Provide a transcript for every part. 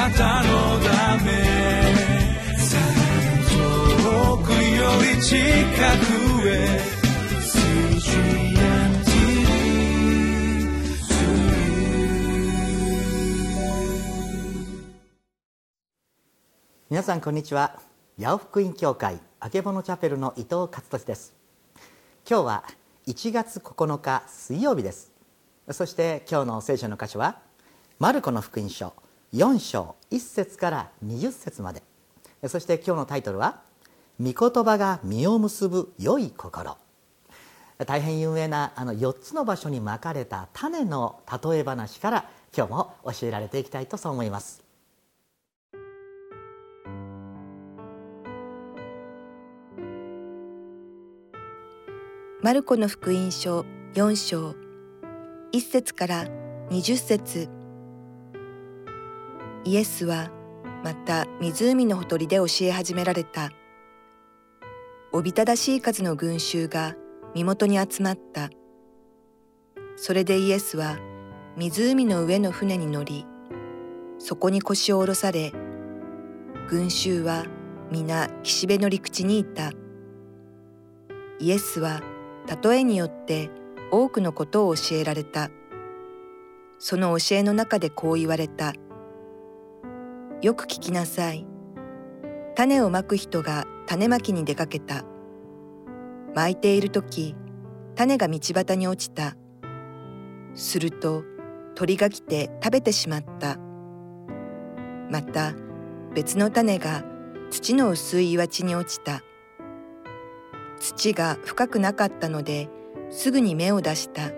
なたのため遠くより近くへ皆さんこんにちは。八尾福音教会あけぼのチャペルの伊藤勝利です。今日は1月9日水曜日です。そして今日の聖書の箇所はマルコの福音書4章1節から20節まで。そして今日のタイトルは御言葉が実を結ぶ良い心。大変有名なあの4つの場所にまかれた種の例え話から今日も教えられていきたいとそう思います。マルコの福音書4章1節から20節。イエスはまた湖のほとりで教え始められた。おびただしい数の群衆が身元に集まった。それでイエスは湖の上の船に乗り、そこに腰を下ろされ、群衆は皆岸辺の陸地にいた。イエスは例えによって多くのことを教えられた。その教えの中でこう言われた。よく聞きなさい。種をまく人が種まきに出かけた。巻いている時、種が道端に落ちた。すると鳥が来て食べてしまった。また別の種が土の薄い岩地に落ちた。土が深くなかったのですぐに芽を出した。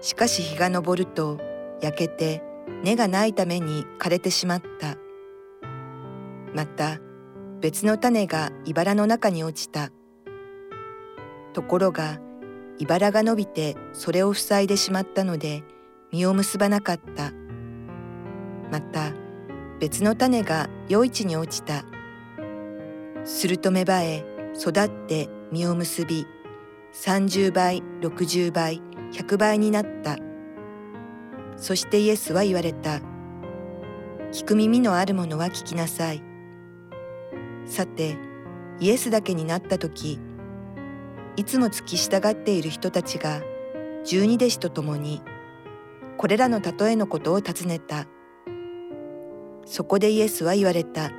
しかし日が昇ると焼けて根がないために枯れてしまった。また別の種が茨の中に落ちた。ところが茨が伸びてそれを塞いでしまったので実を結ばなかった。また別の種が余市に落ちた。すると芽生え育って実を結び30倍60倍100倍になったそしてイエスは言われた。聞く耳のある者は聞きなさい。さてイエスだけになった時いつも付き従っている人たちが十二弟子と共にこれらの例えのことを尋ねた。そこでイエスは言われた。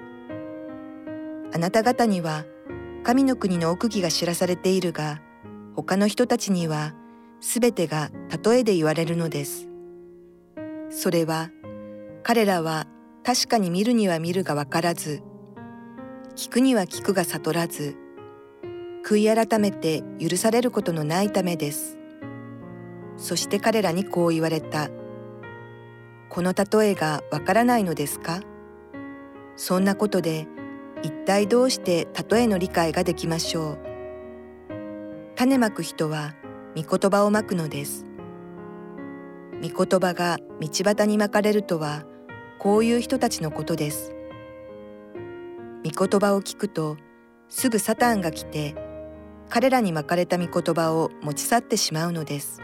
あなた方には神の国の奥義が知らされているが、他の人たちにはすべてが例えで言われるのです。それは、彼らは確かに見るには見るがわからず、聞くには聞くが悟らず、悔い改めて許されることのないためです。そして彼らにこう言われた。この例えがわからないのですか？そんなことで一体どうして例えの理解ができましょう？種まく人は御言葉をまくのです御言葉が道端にまかれるとはこういう人たちのことです。御言葉を聞くとすぐサタンが来て彼らにまかれた御言葉を持ち去ってしまうのです。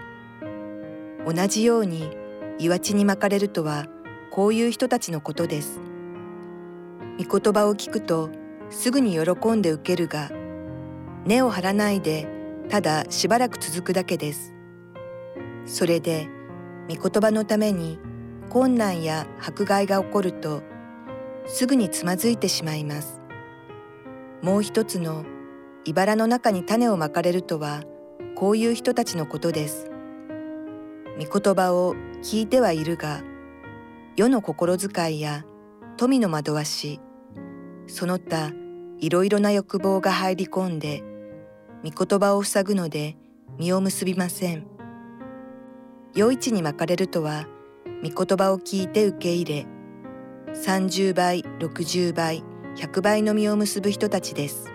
同じように岩地にまかれるとはこういう人たちのことです。御言葉を聞くとすぐに喜んで受けるが根を張らないでただしばらく続くだけです。それで御言葉のために困難や迫害が起こるとすぐにつまずいてしまいます。もう一つの茨の中に種をまかれるとはこういう人たちのことです。御言葉を聞いてはいるが世の心遣いや富の惑わしその他いろいろな欲望が入り込んで御言葉を塞ぐので実を結びません。余市に巻かれるとは御言葉を聞いて受け入れ30倍60倍100倍の実を結ぶ人たちです。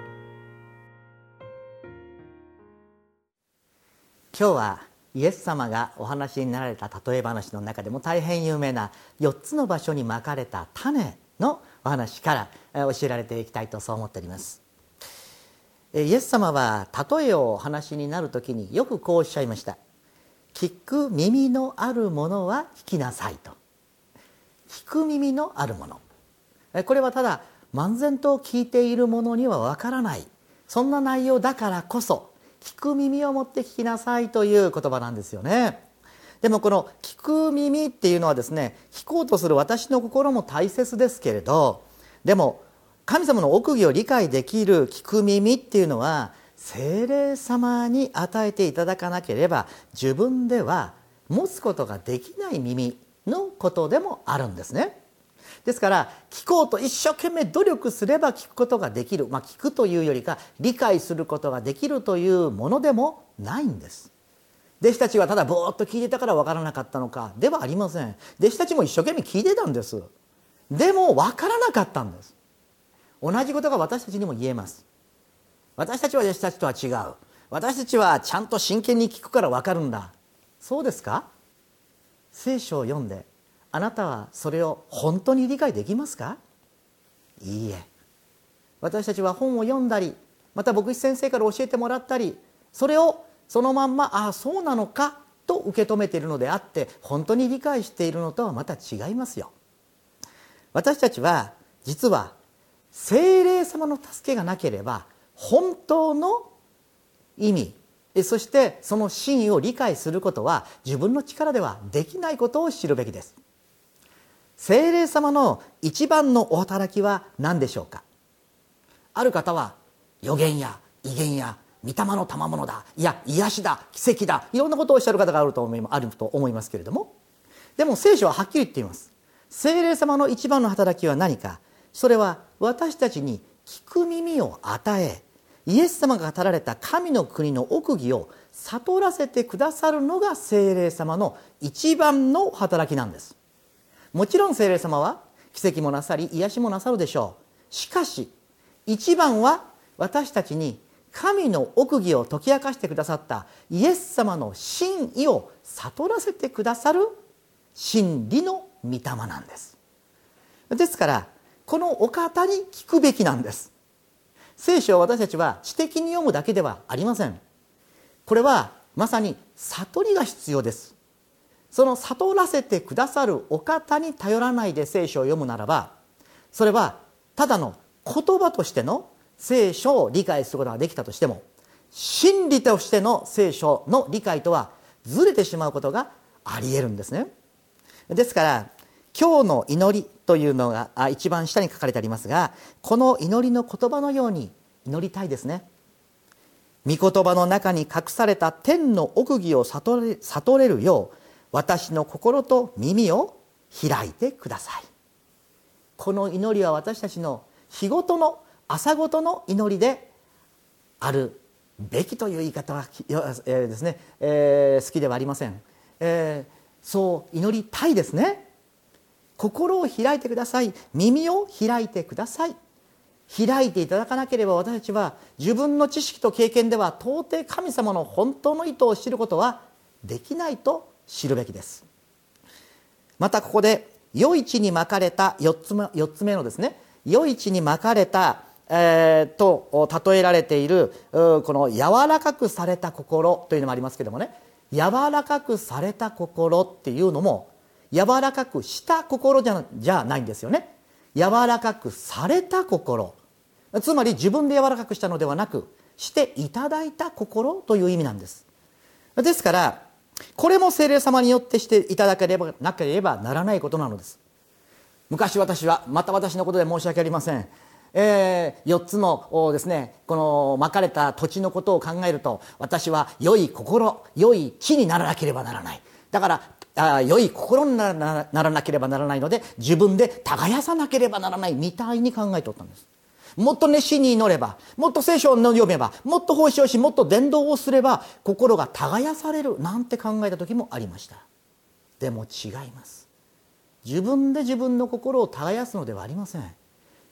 今日はイエス様がお話になられた例え話の中でも大変有名な4つの場所にまかれた種のお話から教えられていきたいとそう思っております。イエス様は例えをお話になる時によくこうおっしゃいました。聞く耳のあるものは聞きなさいと。聞く耳のあるもの。これはただ漫然と聞いているものにはわからない。そんな内容だからこそ聞く耳を持って聞きなさいという言葉なんですよね。でもこの聞く耳っていうのはですね聞こうとする私の心も大切ですけれどでも神様の奥義を理解できる聞く耳っていうのは精霊様に与えていただかなければ自分では持つことができない耳のことでもあるんですね。ですから聞こうと一生懸命努力すれば聞くことができる、まあ、聞くというよりか理解することができるというものでもないんです。弟子たちはただぼーっと聞いてたから分からなかったのかではありません。弟子たちも一生懸命聞いてたんです。でも分からなかったんです。同じことが私たちにも言えます。私たちは弟子たちとは違う。私たちはちゃんと真剣に聞くから分かるんだ。そうですか？聖書を読んであなたはそれを本当に理解できますか？いいえ。私たちは本を読んだりまた牧師先生から教えてもらったりそれをそのまんまああそうなのかと受け止めているのであって本当に理解しているのとはまた違いますよ。私たちは実は精霊様の助けがなければ本当の意味。そしてその真意を理解することは自分の力ではできないことを知るべきです。精霊様の一番のお働きは何でしょうか？ある方は予言や威厳や御霊の賜物だいや癒しだ奇跡だいろんなことをおっしゃる方があると思いあると思いますけれども。でも聖書ははっきり言っています。精霊様の一番の働きは何か？それは私たちに聞く耳を与えイエス様が語られた神の国の奥義を悟らせてくださるのが精霊様の一番の働きなんです。もちろん精霊様は奇跡もなさり癒しもなさるでしょうしかし一番は私たちに神の奥義を解き明かしてくださったイエス様の真意を悟らせてくださる真理の御霊なんです。ですからこのお方に聞くべきなんです。聖書を私たちは知的に読むだけではありません。これはまさに悟りが必要です。その悟らせてくださるお方に頼らないで聖書を読むならばそれはただの言葉としての聖書を理解することができたとしても真理としての聖書の理解とはずれてしまうことがありえるんですね。ですから今日の祈りというのが一番下に書かれてありますがこの祈りの言葉のように祈りたいですね。御言葉の中に隠された天の奥義を悟れ悟れるよう私の心と耳を開いてください。この祈りは私たちの日ごとの朝ごとの祈りであるべきという言い方は、えー、ですね、えー、好きではありません、えー、そう祈りたいですね。心を開いてください。耳を開いてください。開いていただかなければ私たちは自分の知識と経験では到底神様の本当の意図を知ることはできないと知るべきです。またここで余市に巻かれた4つ目 ,4 つ目のですね。余市に巻かれた、えー、と例えられているこの柔らかくされた心というのもありますけどもね。柔らかくされた心っていうのも柔らかくした心じゃじゃないんですよね。柔らかくされた心。つまり自分で柔らかくしたのではなくしていただいた心という意味なんです。ですからこれも精霊様によってしていただければなければならないことなのです。昔私はまた私のことで申し訳ありません。えー、4つのですねこのまかれた土地のことを考えると私は良い心良い木にならなければならない。だからあ良い心にならなければならないので自分で耕さなければならないみたいに考えておったんです。もっと熱心に祈ればもっと聖書を読めばもっと奉仕をしもっと伝道をすれば心が耕されるなんて考えた時もありました。でも違います。自分で自分の心を耕すのではありません。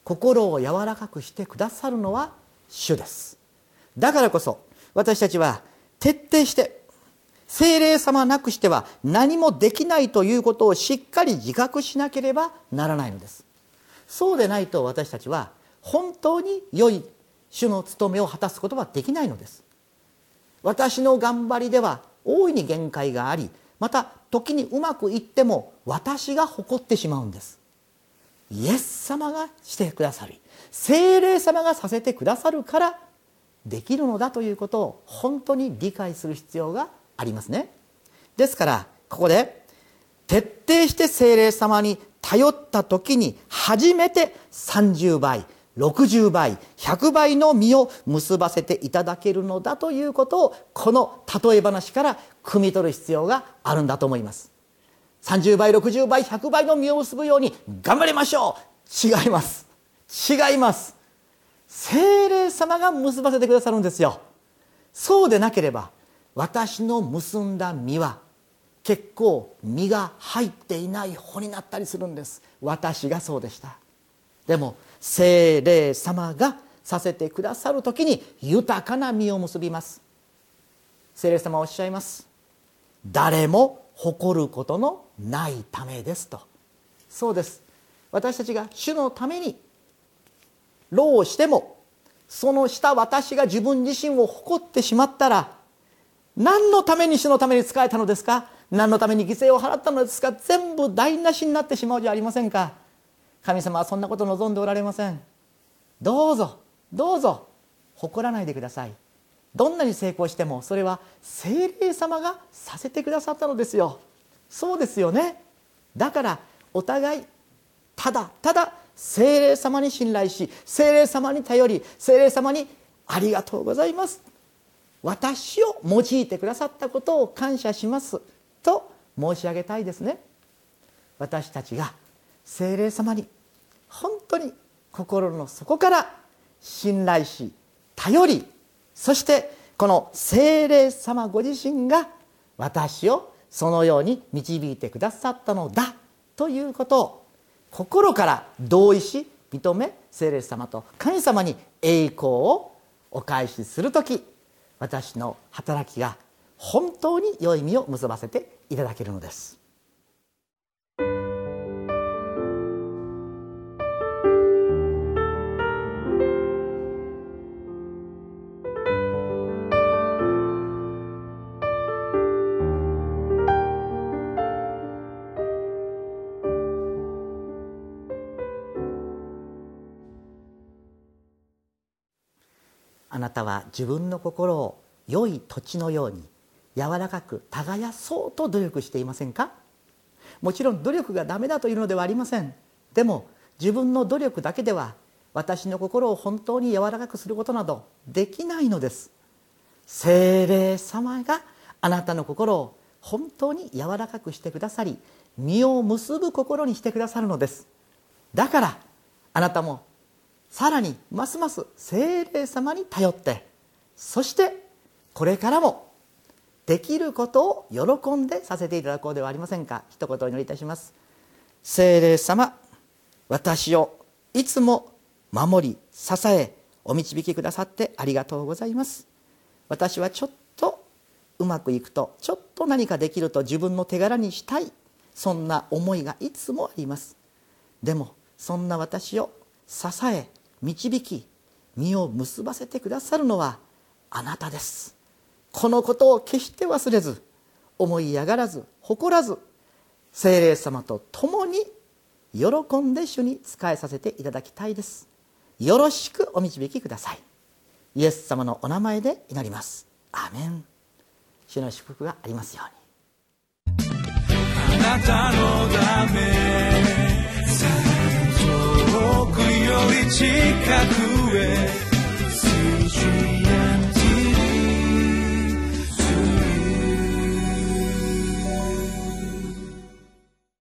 心を柔らかくしてくださるのは主です。だからこそ私たちは徹底して精霊様なくしては何もできないということをしっかり自覚しなければならないのです。そうでないと私たちは本当に良い主の務めを果たすことはできないのです。私の頑張りでは大いに限界がありまた時にうまくいっても私が誇ってしまうんです。イエス様がしてくださり精霊様がさせてくださるからできるのだということを本当に理解する必要がありますね。ですからここで徹底して精霊様に頼った時に初めて30倍60倍100倍の実を結ばせていただけるのだということをこの例え話から汲み取る必要があるんだと思います。30倍60倍100倍の実を結ぶように頑張りましょう。違います。違います。精霊様が結ばせてくださるんですよ。そうでなければ私の結んだ実は結構実が入っていない穂になったりするんです。私がそうでした。でも精霊様がさせてくださる時に豊かな実を結びます。精霊様おっしゃいます。誰も誇ることのないためですと。そうです。私たちが主のために労をしてもその下私が自分自身を誇ってしまったら何のために主のために仕えたのですか？何のために犠牲を払ったのですか？全部台無しになってしまうじゃありませんか。神様はそんなこと望んでおられません。どうぞどうぞ誇らないでください。どんなに成功してもそれは精霊様がさせてくださったのですよ。そうですよね。だからお互いただただ精霊様に信頼し精霊様に頼り精霊様にありがとうございます。私を用いてくださったことを感謝します。と申し上げたいですね。私たちが精霊様に本当に心の底から信頼し頼りそしてこの精霊様ご自身が私をそのように導いてくださったのだということを心から同意し認め聖霊様と神様に栄光をお返しする時私の働きが本当に良い実を結ばせていただけるのです。あなたは自分の心を良い土地のように柔らかく耕そうと努力していませんか？もちろん努力がダメだというのではありません。でも自分の努力だけでは私の心を本当に柔らかくすることなどできないのです。精霊様があなたの心を本当に柔らかくしてくださり実を結ぶ心にしてくださるのです。だからあなたもさらにますます精霊様に頼ってそしてこれからもできることを喜んでさせていただこうではありませんか？一言お祈りいたします。精霊様私をいつも守り支えお導きくださってありがとうございます。私はちょっとうまくいくとちょっと何かできると自分の手柄にしたい。そんな思いがいつもあります。でもそんな私を支え導き実を結ばせてくださるのはあなたです。このことを決して忘れず思い上がらず誇らず精霊様と共に喜んで主に仕えさせていただきたいです。よろしくお導きください。イエス様のお名前で祈ります。アメン。主の祝福がありますように。あなたのため。り近くへ。